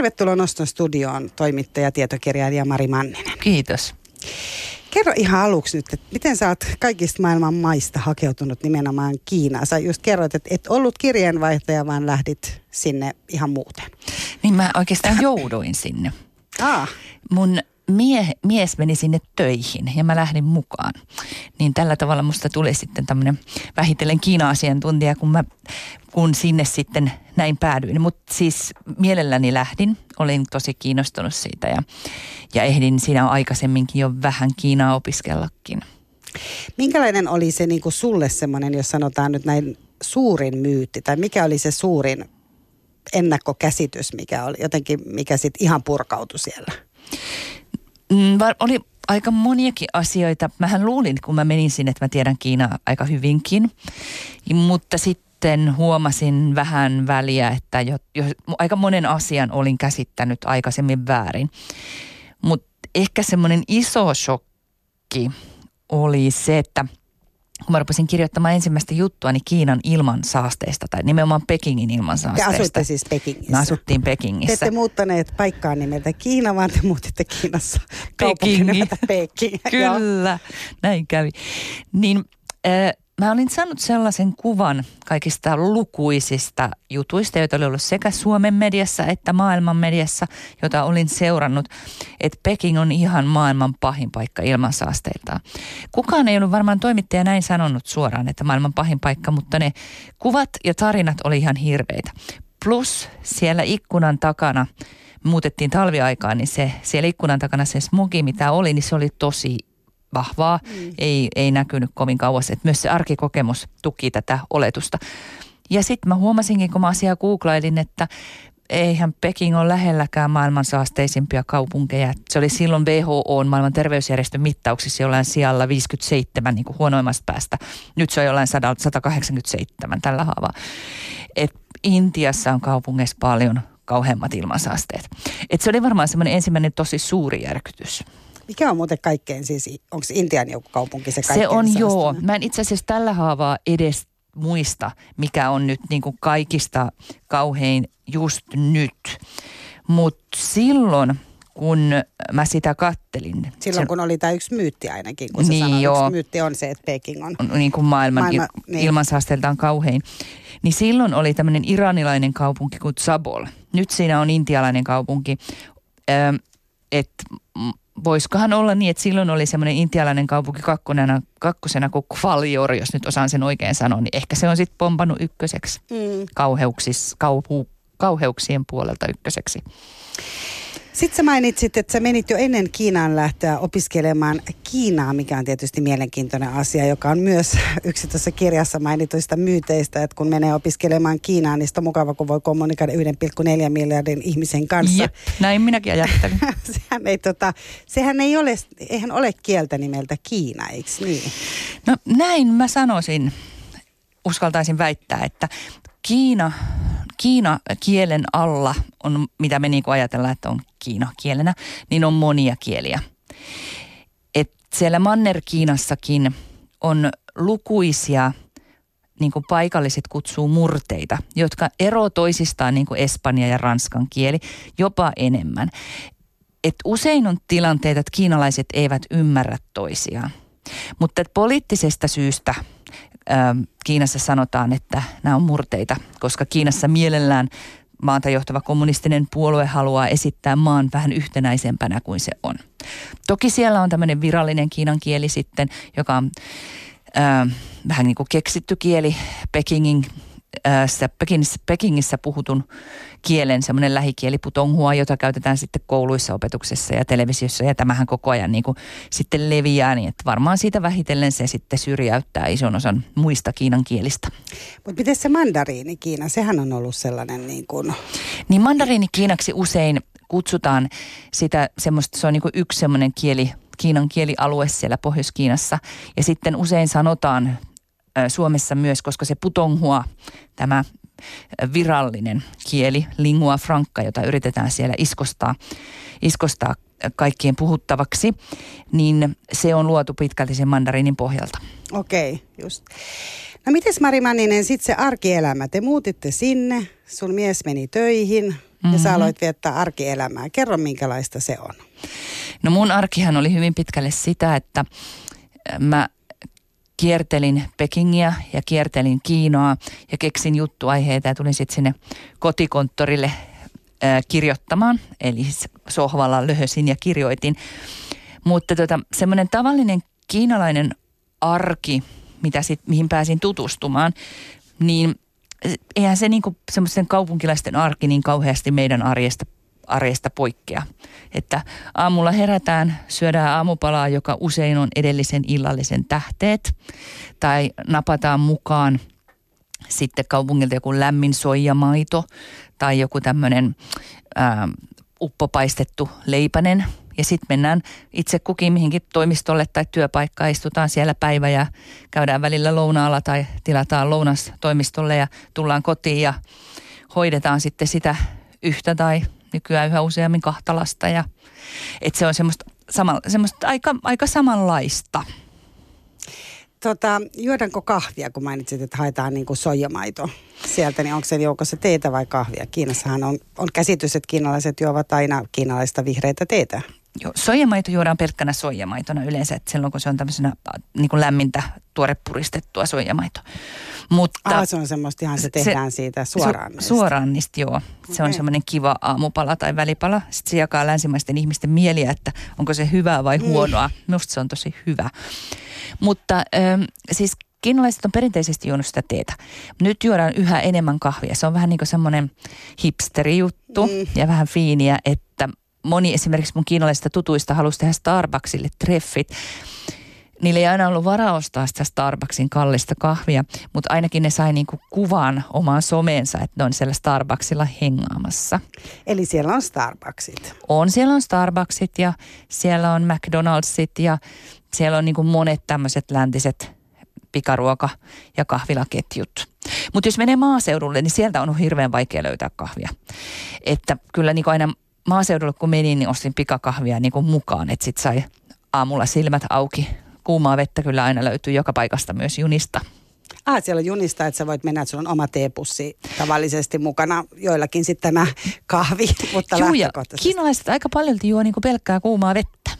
Tervetuloa Noston studioon toimittaja, tietokirjailija Mari Manninen. Kiitos. Kerro ihan aluksi nyt, että miten sä oot kaikista maailman maista hakeutunut nimenomaan Kiinaan? Sä just kerroit, että et ollut kirjeenvaihtaja, vaan lähdit sinne ihan muuten. Niin mä oikeastaan jouduin sinne. Ah. Mun mie, mies meni sinne töihin ja mä lähdin mukaan. Niin tällä tavalla musta tuli sitten tämmöinen vähitellen Kiina-asiantuntija, kun mä kun sinne sitten näin päädyin. Mutta siis mielelläni lähdin, olin tosi kiinnostunut siitä ja, ja ehdin siinä aikaisemminkin jo vähän Kiinaa opiskellakin. Minkälainen oli se niin kuin sulle semmoinen, jos sanotaan nyt näin suurin myytti, tai mikä oli se suurin ennakkokäsitys, mikä oli jotenkin, mikä sitten ihan purkautui siellä? Mm, oli aika moniakin asioita. Mähän luulin, kun mä menin sinne, että mä tiedän Kiinaa aika hyvinkin. Mutta sitten huomasin vähän väliä, että jo, jo, aika monen asian olin käsittänyt aikaisemmin väärin. Mutta ehkä semmoinen iso shokki oli se, että – kun mä rupesin kirjoittamaan ensimmäistä juttua niin Kiinan ilmansaasteista, tai nimenomaan Pekingin ilmansaasteista. Te asuitte siis Pekingissä? Me asuttiin Pekingissä. Te ette muuttaneet paikkaa nimeltä Kiina, vaan te muutitte Kiinassa Pekingi. Peking. Kyllä, näin kävi. Niin äh, Mä olin saanut sellaisen kuvan kaikista lukuisista jutuista, joita oli ollut sekä Suomen mediassa että maailman mediassa, jota olin seurannut, että Peking on ihan maailman pahin paikka ilmansaasteiltaan. Kukaan ei ollut varmaan toimittaja näin sanonut suoraan, että maailman pahin paikka, mutta ne kuvat ja tarinat oli ihan hirveitä. Plus siellä ikkunan takana, muutettiin talviaikaan, niin se, siellä ikkunan takana se smogi, mitä oli, niin se oli tosi vahvaa, mm. ei, ei näkynyt kovin kauas. Että myös se arkikokemus tuki tätä oletusta. Ja sitten mä huomasinkin, kun mä asiaa googlailin, että eihän Peking ole lähelläkään maailman saasteisimpia kaupunkeja. Se oli silloin WHO, maailman terveysjärjestön mittauksissa jollain sijalla 57 niin kuin huonoimmasta päästä. Nyt se on jollain 187 tällä haavaa. Et Intiassa on kaupungeissa paljon kauheammat ilmansaasteet. Et se oli varmaan semmoinen ensimmäinen tosi suuri järkytys. Mikä on muuten kaikkein siis, onko Intian joku kaupunki se kaikkein Se on joo. Mä en itse asiassa tällä haavaa edes muista, mikä on nyt niin kuin kaikista kauhein just nyt. Mutta silloin, kun mä sitä kattelin. Silloin, se, kun oli tämä yksi myytti ainakin, kun niin sanoit, joo. yksi myytti on se, että Peking on. Niin kuin maailman, Maailma, il, niin. ilmansaasteeltaan kauhein. Niin silloin oli tämmöinen iranilainen kaupunki kuin Zabol. Nyt siinä on intialainen kaupunki. Ö, että voisikohan olla niin, että silloin oli semmoinen intialainen kaupunki kakkosena, kakkosena kuin Kvaljor, jos nyt osaan sen oikein sanoa, niin ehkä se on sitten pompannut ykköseksi mm. kauheuksis, kauhu, kauheuksien puolelta ykköseksi. Sitten sä mainitsit, että sä menit jo ennen Kiinaan lähtöä opiskelemaan Kiinaa, mikä on tietysti mielenkiintoinen asia, joka on myös yksi tuossa kirjassa mainituista myyteistä, että kun menee opiskelemaan Kiinaan, niin on mukava, kun voi kommunikoida 1,4 miljardin ihmisen kanssa. Jep, näin minäkin ajattelin. sehän, ei, tota, sehän ei ole, eihän ole kieltä nimeltä Kiina, eikö niin? No näin mä sanoisin, uskaltaisin väittää, että Kiina Kiina kielen alla on, mitä me niin ajatellaan, että on Kiina kielenä, niin on monia kieliä. Et siellä Manner-Kiinassakin on lukuisia, niin kuin paikalliset kutsuu murteita, jotka ero toisistaan niin kuin espanja ja ranskan kieli jopa enemmän. Et usein on tilanteita, että kiinalaiset eivät ymmärrä toisiaan. Mutta poliittisesta syystä – Kiinassa sanotaan, että nämä on murteita, koska Kiinassa mielellään maata johtava kommunistinen puolue haluaa esittää maan vähän yhtenäisempänä kuin se on. Toki siellä on tämmöinen virallinen kiinan kieli sitten, joka on äh, vähän niin kuin keksitty kieli Pekingin Pekingissä, Pekingissä puhutun kielen semmoinen lähikieli putonghua, jota käytetään sitten kouluissa, opetuksessa ja televisiossa. Ja tämähän koko ajan niin kuin sitten leviää, niin että varmaan siitä vähitellen se sitten syrjäyttää ison osan muista Kiinan kielistä. Mutta miten se mandariini Kiina, sehän on ollut sellainen niin kuin... Niin mandariini Kiinaksi usein kutsutaan sitä semmoista, se on niin kuin yksi semmoinen kieli, Kiinan kielialue siellä Pohjois-Kiinassa. Ja sitten usein sanotaan Suomessa myös, koska se putonghua, tämä virallinen kieli, lingua franca, jota yritetään siellä iskostaa, iskostaa kaikkien puhuttavaksi, niin se on luotu pitkälti sen mandariinin pohjalta. Okei, okay, just. No mites Mari Manninen, sitten se arkielämä, te muutitte sinne, sun mies meni töihin, Mm-hmm. Ja sä mhm. aloit viettää arkielämää. Kerro, minkälaista se on. No mun arkihan oli hyvin pitkälle sitä, että mä kiertelin Pekingiä ja kiertelin Kiinaa ja keksin juttuaiheita ja tulin sitten sinne kotikonttorille ää, kirjoittamaan. Eli sohvalla löhösin ja kirjoitin. Mutta tota, semmoinen tavallinen kiinalainen arki, mitä sit, mihin pääsin tutustumaan, niin eihän se niinku semmoisten kaupunkilaisten arki niin kauheasti meidän arjesta arjesta poikkea. Että aamulla herätään, syödään aamupalaa, joka usein on edellisen illallisen tähteet, tai napataan mukaan sitten kaupungilta joku lämmin soijamaito tai joku tämmöinen uppopaistettu leipänen. Ja sitten mennään itse kukin mihinkin toimistolle tai työpaikkaan, istutaan siellä päivä ja käydään välillä lounaalla tai tilataan lounas toimistolle ja tullaan kotiin ja hoidetaan sitten sitä yhtä tai nykyään yhä useammin kahta lasta. Ja, että se on semmoista, sama, semmoista aika, aika samanlaista. Tota, juodaanko kahvia, kun mainitsit, että haetaan niin kuin soijamaito sieltä, niin onko se joukossa teetä vai kahvia? Kiinassahan on, on käsitys, että kiinalaiset juovat aina kiinalaista vihreitä teetä. Joo, soijamaito juodaan pelkkänä soijamaitona yleensä, että silloin kun se on tämmöisenä niin kuin lämmintä, tuorepuristettua soijamaito. Mutta ah, se on semmoista ihan se tehdään se, siitä suoraan. Su, suoraan niistä, joo. Se on semmoinen kiva aamupala tai välipala. Sitten se jakaa länsimaisten ihmisten mieliä, että onko se hyvää vai mm. huonoa. Mm. Minusta se on tosi hyvä. Mutta ähm, siis kiinalaiset on perinteisesti juonut sitä teetä. Nyt juodaan yhä enemmän kahvia. Se on vähän niin kuin semmoinen hipsterijuttu mm. ja vähän fiiniä, että moni esimerkiksi mun kiinalaisista tutuista halusi tehdä Starbucksille treffit. Niillä ei aina ollut varaa ostaa sitä Starbucksin kallista kahvia, mutta ainakin ne sai niinku kuvan omaan someensa, että ne on siellä Starbucksilla hengaamassa. Eli siellä on Starbucksit? On, siellä on Starbucksit ja siellä on McDonald'sit ja siellä on niinku monet tämmöiset läntiset pikaruoka- ja kahvilaketjut. Mutta jos menee maaseudulle, niin sieltä on hirveän vaikea löytää kahvia. Että kyllä niin aina maaseudulle kun menin, niin ostin pikakahvia niin kuin mukaan, että sitten sai aamulla silmät auki. Kuumaa vettä kyllä aina löytyy joka paikasta myös junista. Ah, siellä on junista, että sä voit mennä, että sulla on oma teepussi tavallisesti mukana. Joillakin sitten tämä kahvi, mutta Juu, ja kiinalaiset aika paljon juo niin pelkkää kuumaa vettä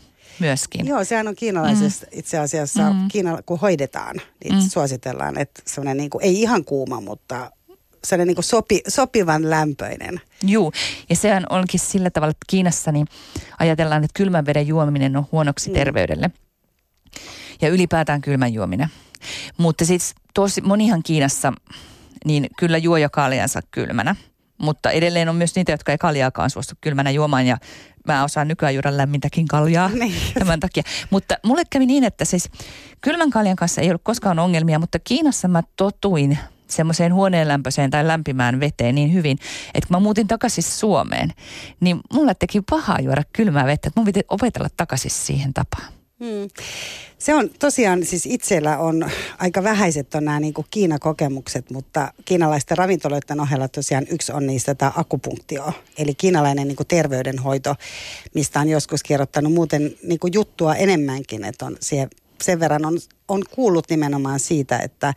myöskin. Joo, sehän on kiinalaisessa mm. itse asiassa, mm. Kiina, kun hoidetaan, niin mm. suositellaan, että semmoinen niin kuin, ei ihan kuuma, mutta sellainen niin kuin sopi, sopivan lämpöinen. Joo, ja sehän onkin sillä tavalla, että Kiinassa niin ajatellaan, että kylmän veden juominen on huonoksi mm. terveydelle. Ja ylipäätään kylmän juominen. Mutta siis tosi monihan Kiinassa niin kyllä juo jo kaljansa kylmänä. Mutta edelleen on myös niitä, jotka ei kaljaakaan suostu kylmänä juomaan ja mä osaan nykyään juoda lämmintäkin kaljaa niin. tämän takia. Mutta mulle kävi niin, että siis kylmän kaljan kanssa ei ollut koskaan ongelmia, mutta Kiinassa mä totuin semmoiseen huoneenlämpöiseen tai lämpimään veteen niin hyvin, että kun mä muutin takaisin Suomeen, niin mulle teki pahaa juoda kylmää vettä, että mun piti opetella takaisin siihen tapaan. Hmm. Se on tosiaan, siis itsellä on aika vähäiset on nämä niin Kiina-kokemukset, mutta kiinalaisten ravintoloiden ohella tosiaan yksi on niistä tämä akupunktio. Eli kiinalainen niin terveydenhoito, mistä on joskus kirjoittanut muuten niin juttua enemmänkin, että on siihen, sen verran on, on kuullut nimenomaan siitä, että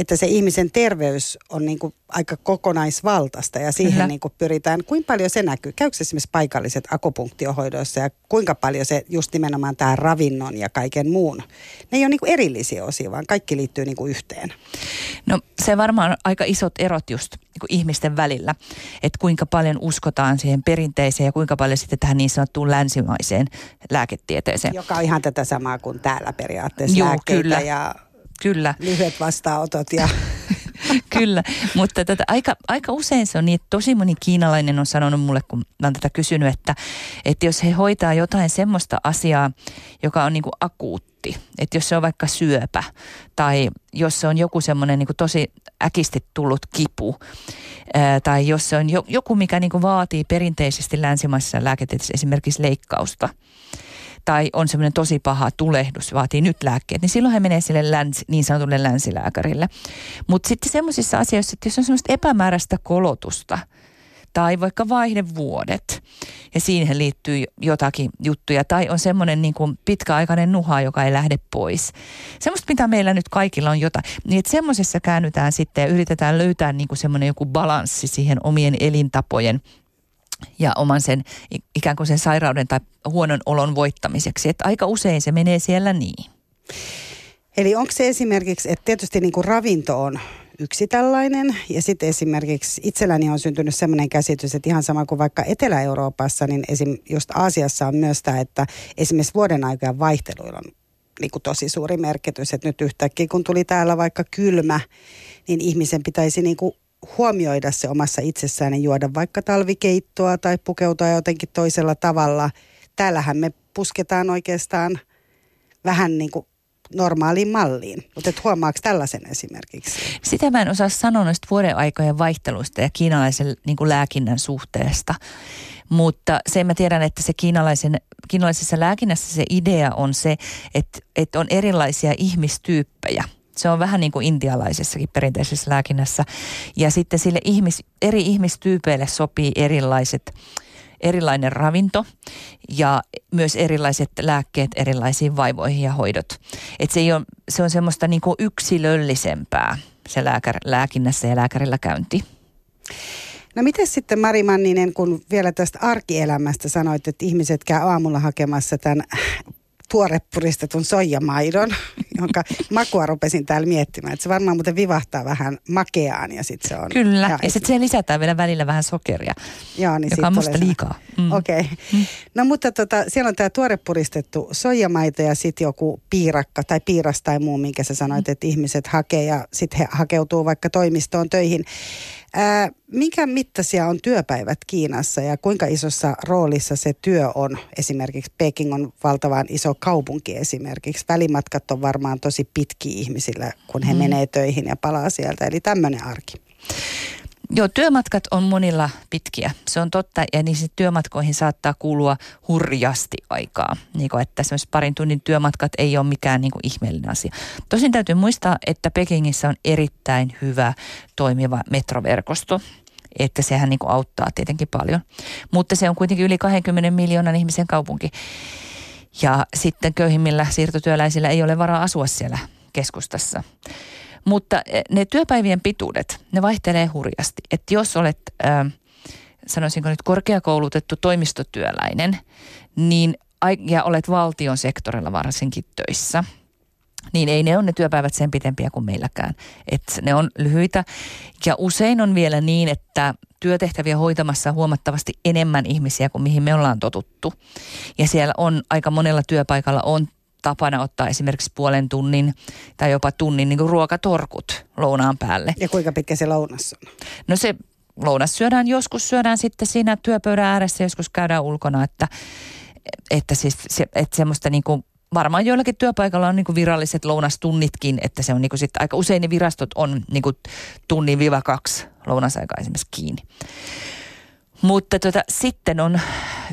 että se ihmisen terveys on niin kuin aika kokonaisvaltaista ja siihen niin kuin pyritään. Kuinka paljon se näkyy? Käykö esimerkiksi paikalliset akupunktiohoidoissa ja kuinka paljon se just nimenomaan tämä ravinnon ja kaiken muun? Ne ei ole niin kuin erillisiä osia, vaan kaikki liittyy niin kuin yhteen. No se varmaan aika isot erot just niin kuin ihmisten välillä, että kuinka paljon uskotaan siihen perinteiseen ja kuinka paljon sitten tähän niin sanottuun länsimaiseen lääketieteeseen. Joka on ihan tätä samaa kuin täällä periaatteessa Joo, lääkkeitä kyllä. ja Kyllä. Lyhyet vastaanotot ja... Kyllä, mutta tätä, aika, aika usein se on niin, että tosi moni kiinalainen on sanonut mulle, kun mä oon tätä kysynyt, että, että jos he hoitaa jotain semmoista asiaa, joka on niin kuin akuutti, että jos se on vaikka syöpä tai jos se on joku semmoinen niin tosi äkisti tullut kipu ää, tai jos se on joku, mikä niin kuin vaatii perinteisesti länsimaisessa lääketieteessä esimerkiksi leikkausta – tai on semmoinen tosi paha tulehdus, vaatii nyt lääkkeet, niin silloin he menee sille länsi, niin sanotulle länsilääkärille. Mutta sitten semmoisissa asioissa, että jos on semmoista epämääräistä kolotusta tai vaikka vaihdevuodet ja siihen liittyy jotakin juttuja tai on semmoinen niin kuin pitkäaikainen nuha, joka ei lähde pois. Semmoista, mitä meillä nyt kaikilla on jotain. Niin että semmoisessa käännytään sitten ja yritetään löytää niin kuin semmoinen joku balanssi siihen omien elintapojen ja oman sen ikään kuin sen sairauden tai huonon olon voittamiseksi. Että aika usein se menee siellä niin. Eli onko se esimerkiksi, että tietysti niin kuin ravinto on yksi tällainen. Ja sitten esimerkiksi itselläni on syntynyt sellainen käsitys, että ihan sama kuin vaikka Etelä-Euroopassa, niin esim. just Aasiassa on myös tämä, että esimerkiksi vuoden aikojen vaihteluilla on niin kuin tosi suuri merkitys. Että nyt yhtäkkiä kun tuli täällä vaikka kylmä, niin ihmisen pitäisi niin kuin huomioida se omassa itsessään ja juoda vaikka talvikeittoa tai pukeutua jotenkin toisella tavalla. Täällähän me pusketaan oikeastaan vähän niin kuin normaaliin malliin. Mutta huomaako tällaisen esimerkiksi? Sitä mä en osaa sanoa noista vuoden aikojen vaihteluista ja kiinalaisen niin kuin lääkinnän suhteesta. Mutta sen mä tiedän, että se kiinalaisen, kiinalaisessa lääkinnässä se idea on se, että, että on erilaisia ihmistyyppejä – se on vähän niin kuin intialaisessakin perinteisessä lääkinnässä. Ja sitten sille ihmis, eri ihmistyypeille sopii erilaiset erilainen ravinto ja myös erilaiset lääkkeet erilaisiin vaivoihin ja hoidot. Et se, ei ole, se on semmoista niin kuin yksilöllisempää se lääkär, lääkinnässä ja lääkärillä käynti. No miten sitten Mari Manninen, kun vielä tästä arkielämästä sanoit, että ihmiset käy aamulla hakemassa tämän tuorepuristetun soijamaidon, jonka makua rupesin täällä miettimään. Että se varmaan muuten vivahtaa vähän makeaan ja sitten se on... Kyllä, ja, ja sitten siihen lisätään vielä välillä vähän sokeria, Joo, niin joka on musta liikaa. Mm. Okei. Okay. Mm. No mutta tota, siellä on tämä tuorepuristettu soijamaito ja sitten joku piirakka tai piiras tai muu, minkä sä sanoit, mm. että ihmiset hakee ja sitten he hakeutuu vaikka toimistoon töihin. Ää, minkä mittaisia on työpäivät Kiinassa ja kuinka isossa roolissa se työ on? Esimerkiksi Peking on valtavan iso kaupunki esimerkiksi. Välimatkat on varmaan tosi pitkiä ihmisillä, kun he mm. menee töihin ja palaa sieltä. Eli tämmöinen arki. Joo, työmatkat on monilla pitkiä. Se on totta ja niihin työmatkoihin saattaa kuulua hurjasti aikaa. Niin kuin, että esimerkiksi parin tunnin työmatkat ei ole mikään niin kuin ihmeellinen asia. Tosin täytyy muistaa, että Pekingissä on erittäin hyvä toimiva metroverkosto että sehän niin kuin auttaa tietenkin paljon. Mutta se on kuitenkin yli 20 miljoonan ihmisen kaupunki. Ja sitten köyhimmillä siirtotyöläisillä ei ole varaa asua siellä keskustassa. Mutta eh, ne työpäivien pituudet, ne vaihtelee hurjasti. Että jos olet, äh, sanoisinko nyt korkeakoulutettu toimistotyöläinen, niin ja olet valtion sektorilla varsinkin töissä, niin ei ne ole ne työpäivät sen pitempiä kuin meilläkään. että ne on lyhyitä ja usein on vielä niin, että työtehtäviä hoitamassa huomattavasti enemmän ihmisiä kuin mihin me ollaan totuttu. Ja siellä on aika monella työpaikalla on tapana ottaa esimerkiksi puolen tunnin tai jopa tunnin niin kuin ruokatorkut lounaan päälle. Ja kuinka pitkä se lounas on? No se lounas syödään joskus, syödään sitten siinä työpöydän ääressä, joskus käydään ulkona, että, että, siis se, että semmoista niin kuin varmaan joillakin työpaikalla on niin viralliset lounastunnitkin, että se on niin sit aika usein ne virastot on niin tunnin viiva kaksi lounasaika esimerkiksi kiinni. Mutta tota, sitten on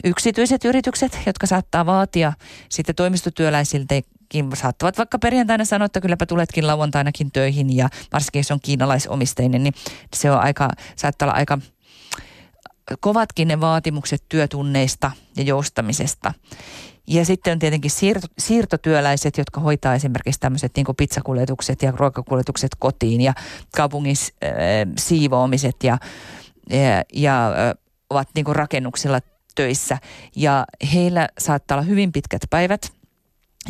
yksityiset yritykset, jotka saattaa vaatia sitten toimistotyöläisiltäkin saattavat vaikka perjantaina sanoa, että kylläpä tuletkin lauantainakin töihin ja varsinkin jos on kiinalaisomisteinen, niin se on aika, saattaa olla aika kovatkin ne vaatimukset työtunneista ja joustamisesta. Ja sitten on tietenkin siirto, siirtotyöläiset, jotka hoitaa esimerkiksi tämmöiset niin pizzakuljetukset ja ruokakuljetukset kotiin ja kaupungin äh, siivoamiset ja, ja, ja ovat niin rakennuksilla töissä. Ja heillä saattaa olla hyvin pitkät päivät.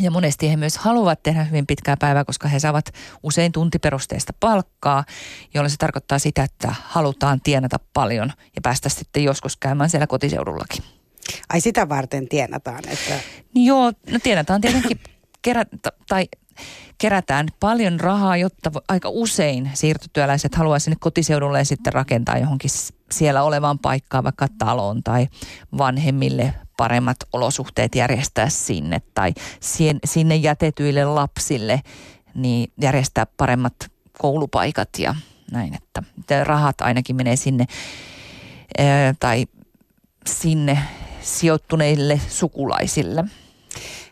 Ja monesti he myös haluavat tehdä hyvin pitkää päivää, koska he saavat usein tuntiperusteista palkkaa, jolloin se tarkoittaa sitä, että halutaan tienata paljon ja päästä sitten joskus käymään siellä kotiseudullakin. Ai sitä varten tienataan? Että... Joo, no tienataan tietenkin kerätä, tai kerätään paljon rahaa, jotta aika usein siirtotyöläiset haluaa sinne kotiseudulle ja sitten rakentaa johonkin siellä olevaan paikkaan, vaikka taloon tai vanhemmille paremmat olosuhteet järjestää sinne tai sinne jätetyille lapsille niin järjestää paremmat koulupaikat ja näin, että rahat ainakin menee sinne tai sinne sijoittuneille sukulaisille.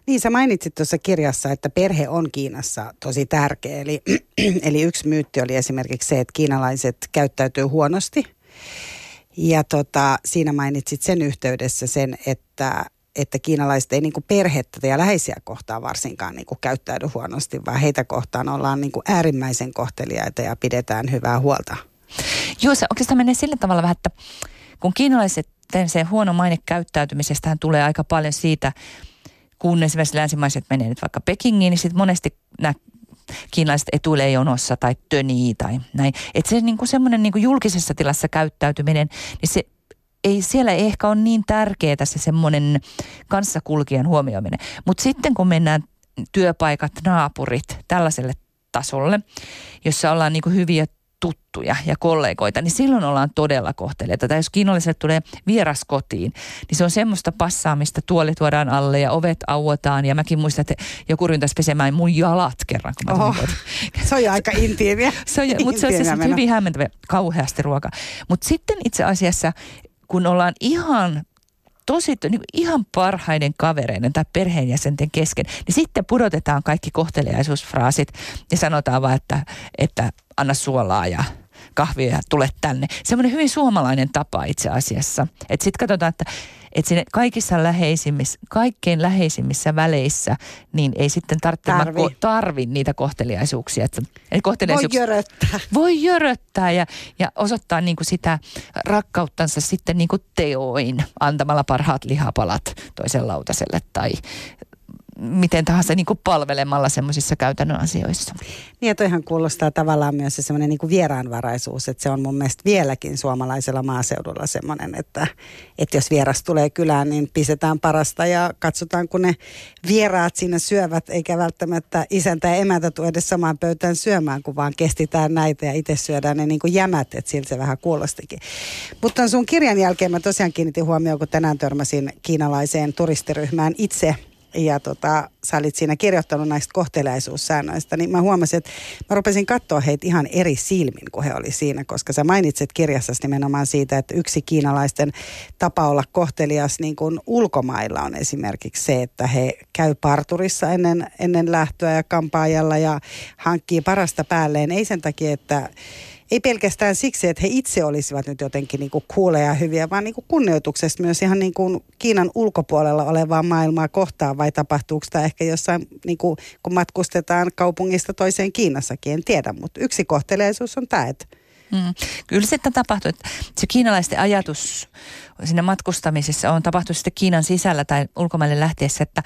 Niin, sä mainitsit tuossa kirjassa, että perhe on Kiinassa tosi tärkeä. Eli, eli yksi myytti oli esimerkiksi se, että kiinalaiset käyttäytyy huonosti. Ja tota, siinä mainitsit sen yhteydessä sen, että, että kiinalaiset ei niinku perhettä ja läheisiä kohtaan varsinkaan niinku käyttäydy huonosti, vaan heitä kohtaan ollaan niinku äärimmäisen kohteliaita ja pidetään hyvää huolta. Joo, se oikeastaan menee sillä tavalla vähän, että kun kiinalaiset se huono maine käyttäytymisestähän tulee aika paljon siitä, kun esimerkiksi länsimaiset menee nyt vaikka Pekingiin, niin sitten monesti nämä kiinalaiset etuilee jonossa tai tönii tai näin. Että se niin kuin semmoinen niin kuin julkisessa tilassa käyttäytyminen, niin se ei siellä ei ehkä ole niin tärkeää se semmoinen kanssakulkijan huomioiminen. Mutta sitten kun mennään työpaikat, naapurit tällaiselle tasolle, jossa ollaan niin hyviä tuttuja ja kollegoita, niin silloin ollaan todella kohteleita. Tai jos kiinalaiselle tulee vieras kotiin, niin se on semmoista passaamista, tuoli tuodaan alle ja ovet auotaan. Ja mäkin muistan, että joku ryntäisi pesemään mun jalat kerran. Kun mä Oho, se on jo aika intiimiä. se on, mutta se on siis hyvin hämmentävä, kauheasti ruoka. Mutta sitten itse asiassa, kun ollaan ihan tosi niin ihan parhaiden kavereiden tai perheenjäsenten kesken, niin sitten pudotetaan kaikki kohteliaisuusfraasit ja sanotaan vaan, että, että anna suolaa ja kahvia ja tule tänne. Semmoinen hyvin suomalainen tapa itse asiassa. Että sitten katsotaan, että että sinne kaikissa läheisimmissä, kaikkein läheisimmissä väleissä, niin ei sitten tarvitse tarvi. Ko- tarvi niitä kohteliaisuuksia. Että, eli kohteliaisuuksia. Voi jöröttää. Voi jöröttää ja, ja osoittaa niin kuin sitä rakkauttansa sitten niin kuin teoin, antamalla parhaat lihapalat toisen lautaselle tai miten tahansa niin kuin palvelemalla semmoisissa käytännön asioissa. Niin ja toihan kuulostaa tavallaan myös se semmoinen niin vieraanvaraisuus, että se on mun mielestä vieläkin suomalaisella maaseudulla semmoinen, että, että jos vieras tulee kylään, niin pistetään parasta ja katsotaan, kun ne vieraat sinne syövät, eikä välttämättä isäntä ja emäntä tule edes samaan pöytään syömään, kun vaan kestitään näitä ja itse syödään ne niin kuin jämät, että siltä se vähän kuulostikin. Mutta sun kirjan jälkeen mä tosiaan kiinnitin huomioon, kun tänään törmäsin kiinalaiseen turistiryhmään itse – ja tota, sä olit siinä kirjoittanut näistä kohtelaisuussäännöistä, niin mä huomasin, että mä rupesin katsoa heitä ihan eri silmin, kun he oli siinä, koska sä mainitset kirjassasi nimenomaan siitä, että yksi kiinalaisten tapa olla kohtelias niin kuin ulkomailla on esimerkiksi se, että he käy parturissa ennen, ennen lähtöä ja kampaajalla ja hankkii parasta päälleen, ei sen takia, että ei pelkästään siksi, että he itse olisivat nyt jotenkin niin kuuleja ja hyviä, vaan niin kuin kunnioituksesta myös ihan niin kuin Kiinan ulkopuolella olevaa maailmaa kohtaan, vai tapahtuuko tämä ehkä jossain, niin kuin, kun matkustetaan kaupungista toiseen Kiinassakin, en tiedä, mutta yksi kohteleisuus on tämä, että Mm. Kyllä sitten tapahtuu, se kiinalaisten ajatus siinä matkustamisessa on tapahtunut sitten Kiinan sisällä tai ulkomaille lähtiessä, että,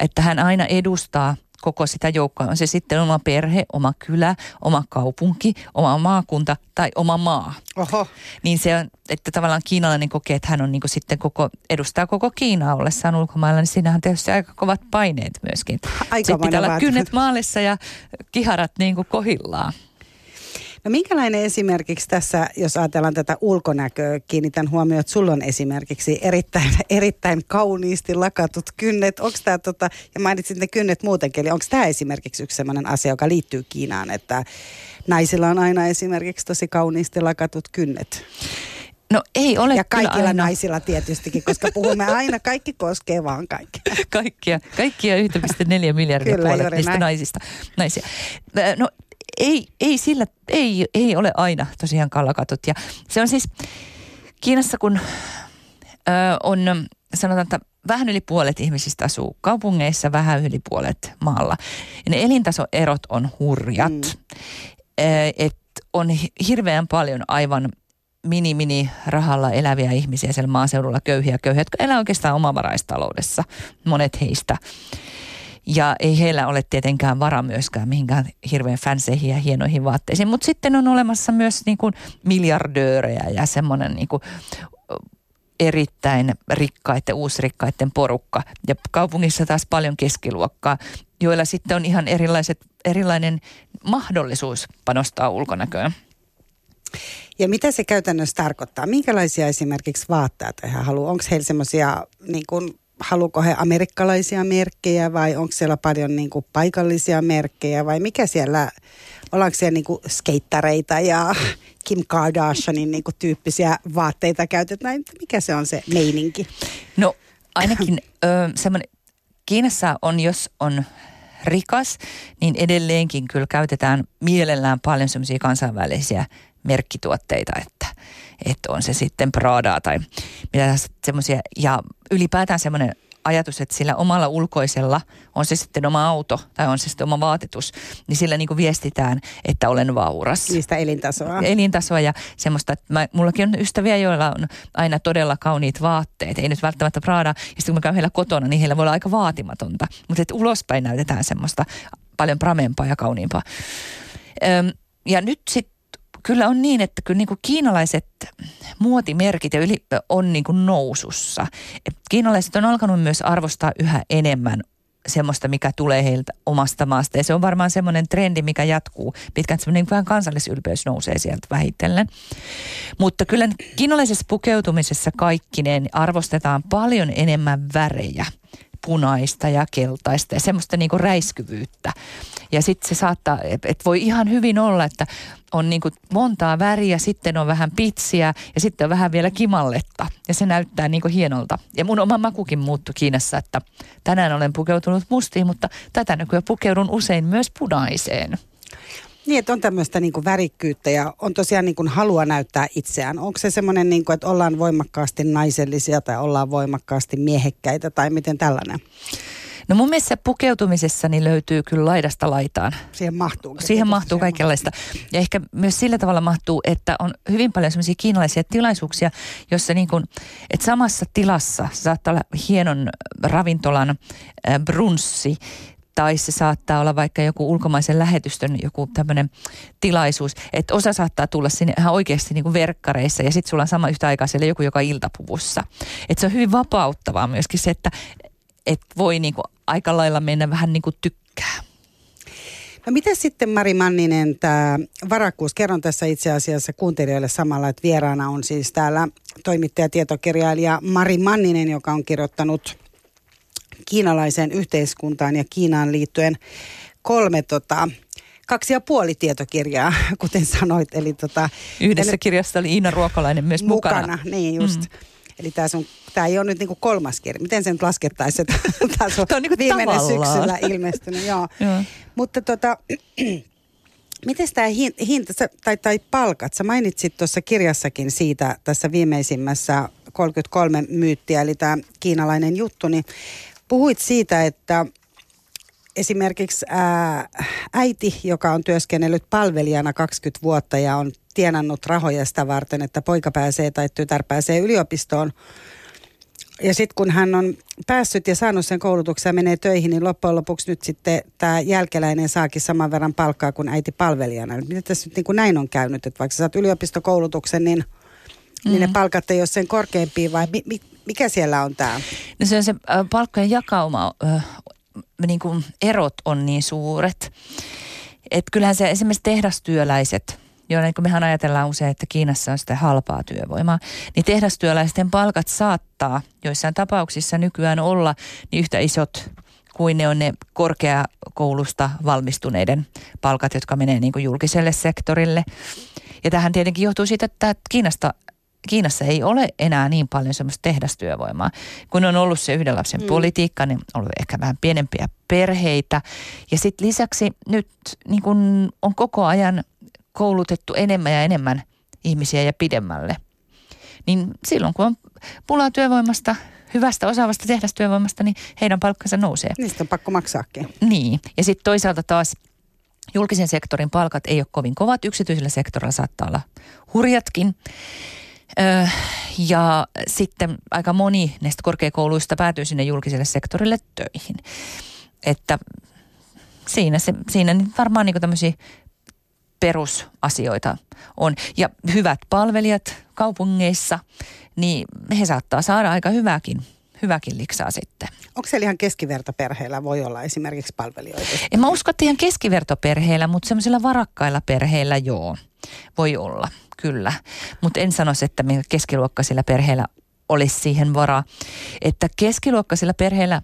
että hän aina edustaa – koko sitä joukkoa. On se sitten oma perhe, oma kylä, oma kaupunki, oma maakunta tai oma maa. Oho. Niin se on, että tavallaan kiinalainen kokee, että hän on niin sitten koko, edustaa koko Kiinaa ollessaan ulkomailla, niin siinähän on tietysti aika kovat paineet myöskin. Aika sitten pitää olla kynnet maalissa ja kiharat niin kuin kohillaan. No minkälainen esimerkiksi tässä, jos ajatellaan tätä ulkonäköä, kiinnitän huomioon, että sulla on esimerkiksi erittäin, erittäin kauniisti lakatut kynnet. Onko tämä tota, ja mainitsit ne kynnet muutenkin, eli onko tämä esimerkiksi yksi sellainen asia, joka liittyy Kiinaan, että naisilla on aina esimerkiksi tosi kauniisti lakatut kynnet? No ei ole Ja kaikilla aina. naisilla tietystikin, koska puhumme aina, kaikki koskee vaan kaikki. Kaikkia, kaikkia 1,4 miljardia Kyllä, puolet niistä näin. naisista. Naisia. No ei, ei sillä, ei, ei ole aina tosiaan kalakatut. Ja se on siis Kiinassa, kun ö, on, sanotaan, että vähän yli puolet ihmisistä asuu kaupungeissa, vähän yli puolet maalla. Ja ne elintasoerot on hurjat. Mm. Et on hirveän paljon aivan mini-mini rahalla eläviä ihmisiä siellä maaseudulla, köyhiä köyhiä, jotka elää oikeastaan omavaraistaloudessa, monet heistä. Ja ei heillä ole tietenkään vara myöskään mihinkään hirveän fanseihin ja hienoihin vaatteisiin. Mutta sitten on olemassa myös niin kuin miljardöörejä ja semmoinen niin kuin erittäin rikkaiden, uusrikkaiden porukka. Ja kaupungissa taas paljon keskiluokkaa, joilla sitten on ihan erilaiset, erilainen mahdollisuus panostaa ulkonäköön. Ja mitä se käytännössä tarkoittaa? Minkälaisia esimerkiksi vaatteita he haluaa? Onko heillä semmoisia niin kuin haluuko he amerikkalaisia merkkejä vai onko siellä paljon niin kuin paikallisia merkkejä vai mikä siellä, ollaanko siellä niin kuin skeittareita ja Kim Kardashianin niin kuin tyyppisiä vaatteita käytetään, mikä se on se meininki? No ainakin ö, semmoinen, Kiinassa on, jos on rikas, niin edelleenkin kyllä käytetään mielellään paljon semmoisia kansainvälisiä merkkituotteita, että, että on se sitten Prada tai mitä semmoisia. Ja ylipäätään semmoinen ajatus, että sillä omalla ulkoisella, on se sitten oma auto tai on se sitten oma vaatetus, niin sillä niin kuin viestitään, että olen vauras. Niistä elintasoa. Elintasoa ja semmoista, että mä, mullakin on ystäviä, joilla on aina todella kauniit vaatteet. Ei nyt välttämättä Prada. Ja sitten kun mä käyn heillä kotona, niin heillä voi olla aika vaatimatonta. Mutta että ulospäin näytetään semmoista paljon pramempaa ja kauniimpaa. Öm, ja nyt sitten kyllä on niin, että kyllä niin kuin kiinalaiset muotimerkit ja yli, on niin kuin nousussa. Et kiinalaiset on alkanut myös arvostaa yhä enemmän semmoista, mikä tulee heiltä omasta maasta. Ja se on varmaan semmoinen trendi, mikä jatkuu. Pitkään semmoinen vähän kansallisylpeys nousee sieltä vähitellen. Mutta kyllä kiinalaisessa pukeutumisessa kaikkineen arvostetaan paljon enemmän värejä punaista ja keltaista ja semmoista niinku räiskyvyyttä. Ja sitten se saattaa, että voi ihan hyvin olla, että on niinku montaa väriä, sitten on vähän pitsiä ja sitten on vähän vielä kimalletta. Ja se näyttää niinku hienolta. Ja mun oma makukin muuttui Kiinassa, että tänään olen pukeutunut mustiin, mutta tätä nykyään pukeudun usein myös punaiseen. Niin, että on tämmöistä niin kuin värikkyyttä ja on tosiaan niin kuin halua näyttää itseään. Onko se semmoinen, niin kuin, että ollaan voimakkaasti naisellisia tai ollaan voimakkaasti miehekkäitä tai miten tällainen? No mun mielestä pukeutumisessani löytyy kyllä laidasta laitaan. Siihen mahtuu. Siihen mahtuu kaikenlaista. Ja ehkä myös sillä tavalla mahtuu, että on hyvin paljon semmoisia kiinalaisia tilaisuuksia, jossa niin kuin, että samassa tilassa saattaa olla hienon ravintolan äh, brunssi tai se saattaa olla vaikka joku ulkomaisen lähetystön joku tämmöinen tilaisuus, että osa saattaa tulla sinne ihan oikeasti niin kuin verkkareissa ja sitten sulla on sama yhtä aikaa siellä joku, joka iltapuvussa. Että se on hyvin vapauttavaa myöskin se, että et voi niin kuin aika lailla mennä vähän niin kuin tykkää. No miten sitten Mari Manninen, tämä varakkuus, kerron tässä itse asiassa kuuntelijoille samalla, että vieraana on siis täällä toimittaja tietokirjailija Mari Manninen, joka on kirjoittanut kiinalaiseen yhteiskuntaan ja Kiinaan liittyen kolme tota, kaksi ja puoli tietokirjaa, kuten sanoit. Eli tota, Yhdessä eli, kirjassa oli Iina Ruokolainen myös mukana. Mukana, niin just. Mm. Eli tämä, sun, tämä ei ole nyt niinku kolmas kirja. Miten sen nyt laskettaisiin, että tämä on, on niinku viimeinen tavallaan. syksyllä ilmestynyt. Joo. joo. Mutta tota, miten tämä hinta tai, tai palkat? Sä mainitsit tuossa kirjassakin siitä tässä viimeisimmässä 33 myyttiä, eli tämä kiinalainen juttu, niin puhuit siitä, että esimerkiksi ää, äiti, joka on työskennellyt palvelijana 20 vuotta ja on tienannut rahoja sitä varten, että poika pääsee tai tytär pääsee yliopistoon. Ja sitten kun hän on päässyt ja saanut sen koulutuksen ja menee töihin, niin loppujen lopuksi nyt sitten tämä jälkeläinen saakin saman verran palkkaa kuin äiti palvelijana. Miten tässä nyt niin kuin näin on käynyt, että vaikka sä saat yliopistokoulutuksen, niin, mm. niin ne mm. palkat ei ole sen korkeampia vai mi, mi, mikä siellä on tämä? No se on se äh, palkkojen jakauma, äh, niin kuin erot on niin suuret. Että kyllähän se esimerkiksi tehdastyöläiset, joilla niin kuin mehän ajatellaan usein, että Kiinassa on sitä halpaa työvoimaa, niin tehdastyöläisten palkat saattaa joissain tapauksissa nykyään olla niin yhtä isot kuin ne on ne korkeakoulusta valmistuneiden palkat, jotka menee niin kuin julkiselle sektorille. Ja tähän tietenkin johtuu siitä, että Kiinasta Kiinassa ei ole enää niin paljon semmoista tehdastyövoimaa. Kun on ollut se yhden lapsen mm. politiikka, niin on ollut ehkä vähän pienempiä perheitä. Ja sitten lisäksi nyt niin kun on koko ajan koulutettu enemmän ja enemmän ihmisiä ja pidemmälle. Niin silloin kun on pulaa työvoimasta, hyvästä osaavasta tehdastyövoimasta, niin heidän palkkansa nousee. Niistä on pakko maksaakin. Niin. Ja sitten toisaalta taas julkisen sektorin palkat ei ole kovin kovat. Yksityisellä sektorilla saattaa olla hurjatkin. Öö, ja sitten aika moni näistä korkeakouluista päätyy sinne julkiselle sektorille töihin. Että siinä, se, siinä varmaan niin tämmöisiä perusasioita on. Ja hyvät palvelijat kaupungeissa, niin he saattaa saada aika hyväkin hyväkin liksaa sitten. Onko siellä ihan keskivertoperheillä voi olla esimerkiksi palvelijoita? En mä usko, että ihan keskivertoperheillä, mutta semmoisilla varakkailla perheillä joo, voi olla kyllä. Mutta en sanoisi, että keskiluokkaisilla perheillä olisi siihen varaa. Että keskiluokkaisilla perheillä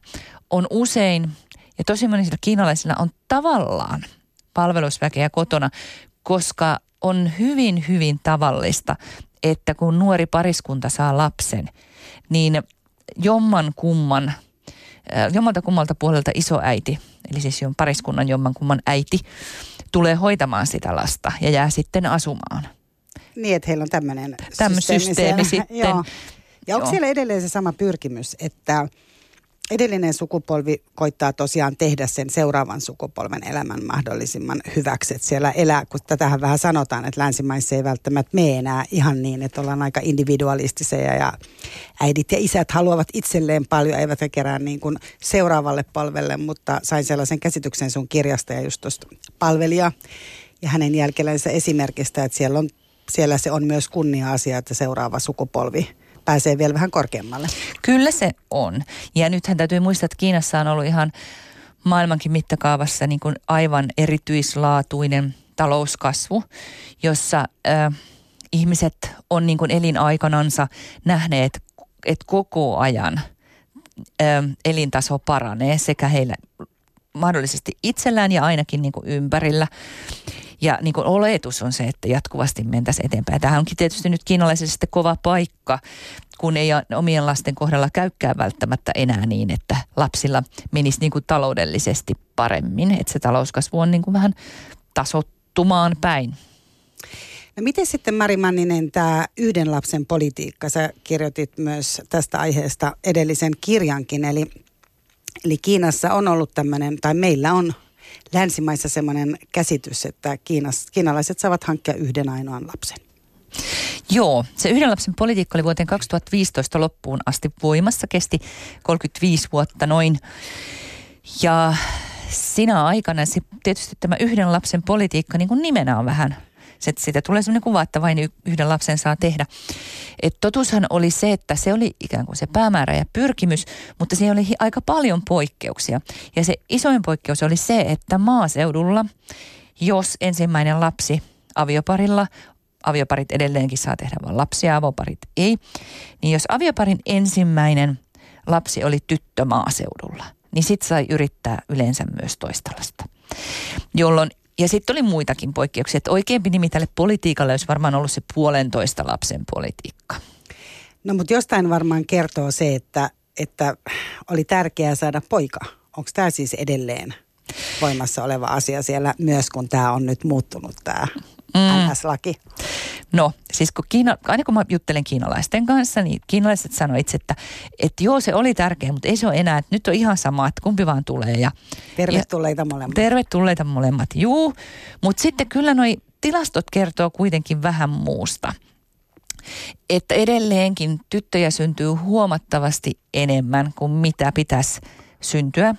on usein, ja tosi monisilla kiinalaisilla on tavallaan palvelusväkeä kotona, koska on hyvin, hyvin tavallista, että kun nuori pariskunta saa lapsen, niin jomman kumman, äh, jommalta kummalta puolelta isoäiti, eli siis on pariskunnan jomman kumman äiti, tulee hoitamaan sitä lasta ja jää sitten asumaan. Niin, että heillä on tämmöinen systeemi, systeemi sitten. Joo. Ja onko Joo. siellä edelleen se sama pyrkimys, että edellinen sukupolvi koittaa tosiaan tehdä sen seuraavan sukupolven elämän mahdollisimman hyväksi. Että siellä elää, kun tätähän vähän sanotaan, että länsimaissa ei välttämättä mene enää ihan niin, että ollaan aika individualistisia ja äidit ja isät haluavat itselleen paljon, eivät kerää niin kuin seuraavalle palvelle, mutta sain sellaisen käsityksen sun kirjasta ja just tuosta palvelija ja hänen jälkelänsä esimerkistä, että siellä, on, siellä se on myös kunnia-asia, että seuraava sukupolvi – pääsee vielä vähän korkeammalle. Kyllä se on. Ja nythän täytyy muistaa, että Kiinassa on ollut ihan maailmankin mittakaavassa niin kuin aivan erityislaatuinen talouskasvu, jossa äh, ihmiset on niin kuin elinaikanansa nähneet, että koko ajan äh, elintaso paranee sekä heillä mahdollisesti itsellään ja ainakin niin kuin ympärillä. Ja niin kuin oletus on se, että jatkuvasti mentäisiin eteenpäin. Tähän onkin tietysti nyt kiinalaisille kova paikka, kun ei omien lasten kohdalla käykään välttämättä enää niin, että lapsilla menisi niin kuin taloudellisesti paremmin. Että se talouskasvu on niin kuin vähän tasottumaan päin. No miten sitten Mari Manninen tämä yhden lapsen politiikka? Sä kirjoitit myös tästä aiheesta edellisen kirjankin, eli, eli Kiinassa on ollut tämmöinen, tai meillä on länsimaissa semmoinen käsitys, että Kiinas, kiinalaiset saavat hankkia yhden ainoan lapsen. Joo, se yhden lapsen politiikka oli vuoteen 2015 loppuun asti voimassa, kesti 35 vuotta noin. Ja sinä aikana se, tietysti tämä yhden lapsen politiikka niin kuin nimenä on vähän se, siitä tulee sellainen kuva, että vain yhden lapsen saa tehdä. Et totuushan oli se, että se oli ikään kuin se päämäärä ja pyrkimys, mutta siinä oli aika paljon poikkeuksia. Ja se isoin poikkeus oli se, että maaseudulla, jos ensimmäinen lapsi avioparilla avioparit edelleenkin saa tehdä vain lapsia, avoparit ei. Niin jos avioparin ensimmäinen lapsi oli tyttö maaseudulla, niin sitten sai yrittää yleensä myös toista lasta. Jolloin ja sitten oli muitakin poikkeuksia, että oikeampi nimi tälle politiikalle olisi varmaan ollut se puolentoista lapsen politiikka. No mutta jostain varmaan kertoo se, että, että oli tärkeää saada poika. Onko tämä siis edelleen voimassa oleva asia siellä myös, kun tämä on nyt muuttunut tämä mm. NS-laki? No, siis kun Kiina, aina kun mä juttelen kiinalaisten kanssa, niin kiinalaiset sanoivat itse, että, että joo se oli tärkeä, mutta ei se ole enää, että nyt on ihan sama, että kumpi vaan tulee. Ja, tervetulleita ja, molemmat. Tervetulleita molemmat, juu. Mutta sitten kyllä noi tilastot kertoo kuitenkin vähän muusta. Että edelleenkin tyttöjä syntyy huomattavasti enemmän kuin mitä pitäisi syntyä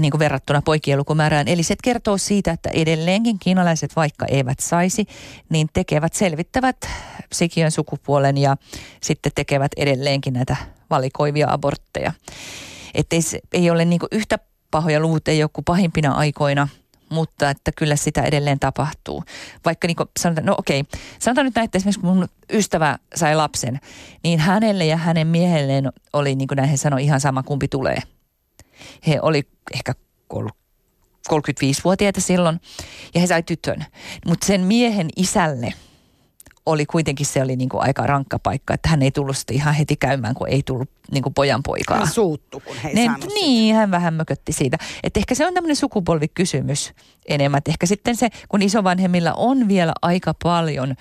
niin kuin verrattuna poikien lukumäärään. Eli se kertoo siitä, että edelleenkin kiinalaiset, vaikka eivät saisi, niin tekevät, selvittävät sikiön sukupuolen ja sitten tekevät edelleenkin näitä valikoivia abortteja. Että ei, ei ole niin yhtä pahoja luvut, ei joku pahimpina aikoina, mutta että kyllä sitä edelleen tapahtuu. Vaikka niin sanotaan, no okei, sanotaan nyt näin, että esimerkiksi mun ystävä sai lapsen, niin hänelle ja hänen miehelleen oli niin kuin näin sanoi ihan sama kumpi tulee – he oli ehkä 35-vuotiaita silloin ja he sai tytön. Mutta sen miehen isälle oli kuitenkin se oli niinku aika rankka paikka, että hän ei tullut sitä ihan heti käymään, kun ei tullut niinku pojan poikaa. Hän suuttu, kun he ei ne, Niin, sitä. hän vähän mökötti siitä. Että ehkä se on tämmöinen sukupolvikysymys enemmän. Et ehkä sitten se, kun isovanhemmilla on vielä aika paljon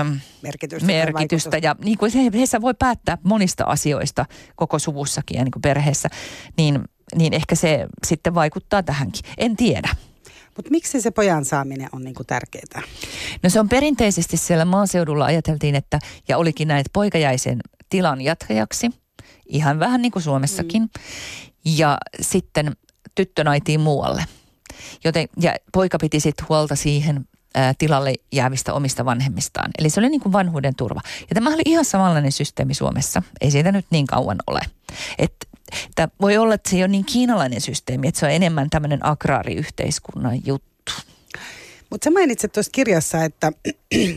Öm, merkitystä, merkitystä ja niin kuin he, he voi päättää monista asioista koko suvussakin ja niin kuin perheessä, niin niin ehkä se sitten vaikuttaa tähänkin. En tiedä. Mutta miksi se pojan saaminen on niinku tärkeää? No se on perinteisesti siellä maaseudulla ajateltiin, että ja olikin näin, että poika jäi sen tilan jatkajaksi. Ihan vähän niin kuin Suomessakin. Mm. Ja sitten tyttö naitiin muualle. Joten, ja poika piti sitten huolta siihen ää, tilalle jäävistä omista vanhemmistaan. Eli se oli niin kuin vanhuuden turva. Ja tämä oli ihan samanlainen systeemi Suomessa. Ei siitä nyt niin kauan ole. Et että voi olla, että se ei ole niin kiinalainen systeemi, että se on enemmän tämmöinen agraariyhteiskunnan juttu. Mutta sä mainitsit tuossa kirjassa, että,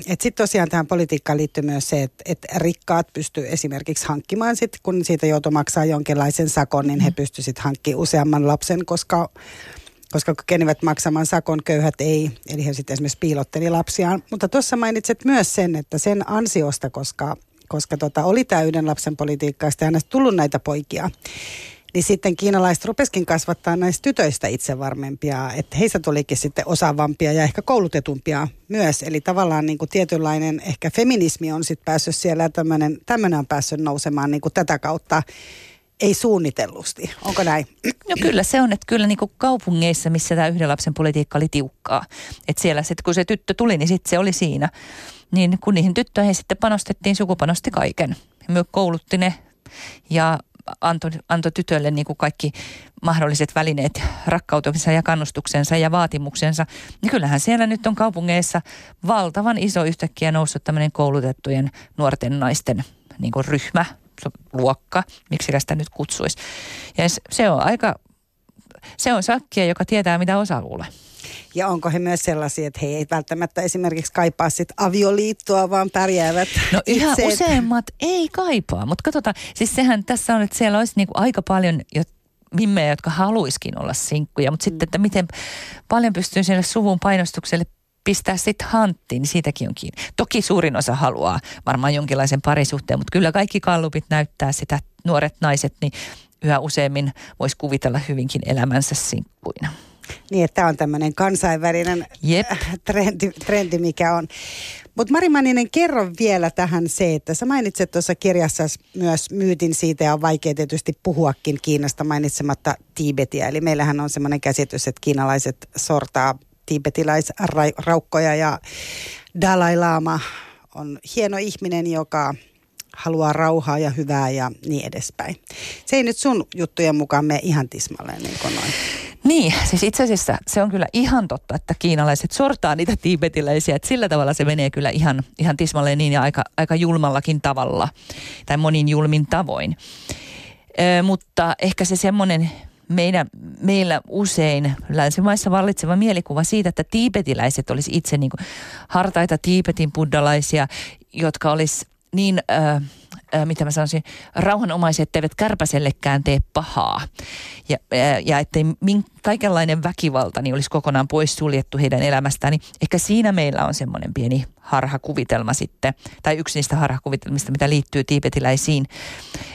että sitten tosiaan tähän politiikkaan liittyy myös se, että, että rikkaat pystyy esimerkiksi hankkimaan sit, kun siitä joutuu maksaa jonkinlaisen sakon, niin he mm. pystyisivät hankkimaan useamman lapsen, koska, koska kykenevät maksamaan sakon, köyhät ei. Eli he sitten esimerkiksi piilotteli lapsiaan. Mutta tuossa mainitsit myös sen, että sen ansiosta, koska koska tota, oli tämä yhden lapsen politiikka ja sitten tullut näitä poikia. Niin sitten kiinalaiset rupeskin kasvattaa näistä tytöistä itse varmempia, että heistä tulikin sitten osaavampia ja ehkä koulutetumpia myös. Eli tavallaan niin kuin tietynlainen ehkä feminismi on sitten päässyt siellä tämmöinen on päässyt nousemaan niin kuin tätä kautta ei suunnitellusti. Onko näin? No kyllä se on, että kyllä niin kuin kaupungeissa, missä tämä yhden lapsen politiikka oli tiukkaa. Että siellä sitten kun se tyttö tuli, niin sitten se oli siinä. Niin kun niihin tyttöihin sitten panostettiin, sukupanosti kaiken. Me koulutti ne ja antoi, antoi tytölle niin kuin kaikki mahdolliset välineet rakkautuksensa ja kannustuksensa ja vaatimuksensa. Niin kyllähän siellä nyt on kaupungeissa valtavan iso yhtäkkiä noussut tämmöinen koulutettujen nuorten naisten niin kuin ryhmä, luokka, miksi sitä nyt kutsuisi. Ja se on aika, se on sakkia, joka tietää mitä osaa kuulee. Ja onko he myös sellaisia, että he ei välttämättä esimerkiksi kaipaa sit avioliittoa, vaan pärjäävät No ihan itse. useimmat ei kaipaa, mutta katsotaan, siis sehän tässä on, että siellä olisi niinku aika paljon jo mimmejä, jotka haluiskin olla sinkkuja, mutta mm. sitten, että miten paljon pystyy sinne suvun painostukselle pistää sitten hanttiin, niin siitäkin on kiinni. Toki suurin osa haluaa varmaan jonkinlaisen parisuhteen, mutta kyllä kaikki kallupit näyttää sitä, nuoret naiset, niin yhä useammin voisi kuvitella hyvinkin elämänsä sinkkuina. Niin, että tämä on tämmöinen kansainvälinen Jep. trendi, trendi, mikä on. Mutta Mari Manninen, kerro vielä tähän se, että sä mainitset tuossa kirjassa myös myytin siitä ja on vaikea tietysti puhuakin Kiinasta mainitsematta Tiibetiä. Eli meillähän on semmoinen käsitys, että kiinalaiset sortaa tiibetiläisraukkoja ja Dalai Lama on hieno ihminen, joka haluaa rauhaa ja hyvää ja niin edespäin. Se ei nyt sun juttujen mukaan mene ihan tismalleen niin kuin noin. Niin, siis itse asiassa se on kyllä ihan totta, että kiinalaiset sortaa niitä tiibetiläisiä, että sillä tavalla se menee kyllä ihan, ihan tismalleen niin ja aika, aika julmallakin tavalla tai monin julmin tavoin. Ö, mutta ehkä se semmoinen meidän, meillä usein länsimaissa vallitseva mielikuva siitä, että tiibetiläiset olisi itse niin kuin hartaita Tiibetin buddalaisia, jotka olisi niin... Ö, äh, mitä mä sanoisin, rauhanomaiset eivät kärpäsellekään tee pahaa. Ja, äh, ja ettei min, kaikenlainen väkivalta niin olisi kokonaan pois suljettu heidän elämästään, niin ehkä siinä meillä on semmoinen pieni harhakuvitelma sitten, tai yksi niistä harhakuvitelmista, mitä liittyy tiipetiläisiin.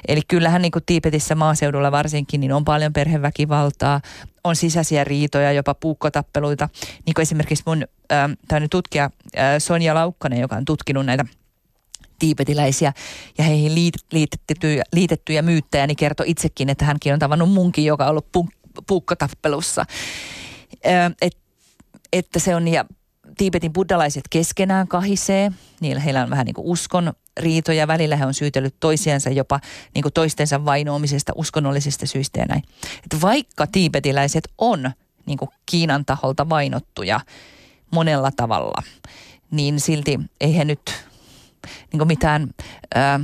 Eli kyllähän niin kuin Tiipetissä maaseudulla varsinkin, niin on paljon perheväkivaltaa, on sisäisiä riitoja, jopa puukkotappeluita. Niin kuin esimerkiksi mun äh, tutkija äh, Sonja Laukkanen, joka on tutkinut näitä – tiipetiläisiä ja heihin liitettyjä, liitettyjä myyttejä, niin kertoi itsekin, että hänkin on tavannut munkin, joka on ollut punk- puukkotappelussa. Et, että se on, ja Tiibetin buddalaiset keskenään kahisee, niillä heillä on vähän niin kuin uskon riitoja, välillä he on syytellyt toisiansa jopa niin kuin toistensa vainoamisesta uskonnollisista syistä ja näin. Et vaikka tiibetiläiset on niin kuin Kiinan taholta vainottuja monella tavalla, niin silti ei he nyt niin mitään, ää,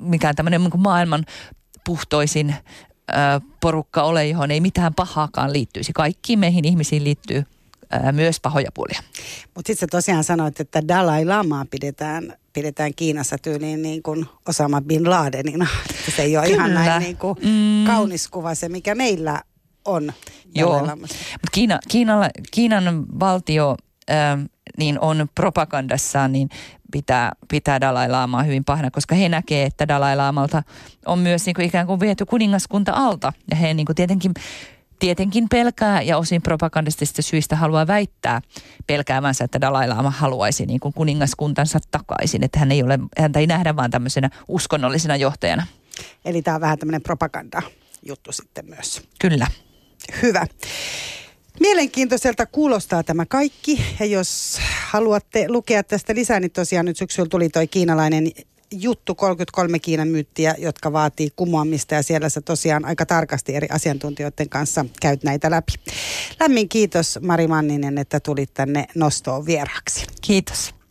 mikään tämmöinen niin maailman puhtoisin ää, porukka ole, johon ei mitään pahaakaan liittyisi. Kaikkiin meihin ihmisiin liittyy ää, myös pahoja puolia. Mutta sitten tosiaan sanoit, että Dalai Lamaa pidetään, pidetään Kiinassa tyyliin niin kuin Osama Bin Ladenina. Se ei ole Kyllä. ihan näin niin kuin mm. kaunis kuva se, mikä meillä on. Joo, mutta Kiina, Kiinalla, Kiinan valtio niin on propagandassaan, niin pitää, pitää Dalai Laamaa hyvin pahana, koska he näkee, että Dalai Laamalta on myös niin kuin ikään kuin viety kuningaskunta alta. Ja he niin kuin tietenkin, tietenkin pelkää ja osin propagandistisista syistä haluaa väittää pelkäämänsä, että Dalai Lama haluaisi niin kuin kuningaskuntansa takaisin. Että hän ei ole, häntä ei nähdä vaan tämmöisenä uskonnollisena johtajana. Eli tämä on vähän tämmöinen propaganda juttu sitten myös. Kyllä. Hyvä. Mielenkiintoiselta kuulostaa tämä kaikki ja jos haluatte lukea tästä lisää, niin tosiaan nyt syksyllä tuli toi kiinalainen juttu 33 Kiinan myyttiä, jotka vaatii kumoamista ja siellä sä tosiaan aika tarkasti eri asiantuntijoiden kanssa käyt näitä läpi. Lämmin kiitos Mari Manninen, että tulit tänne nostoon vieraksi. Kiitos.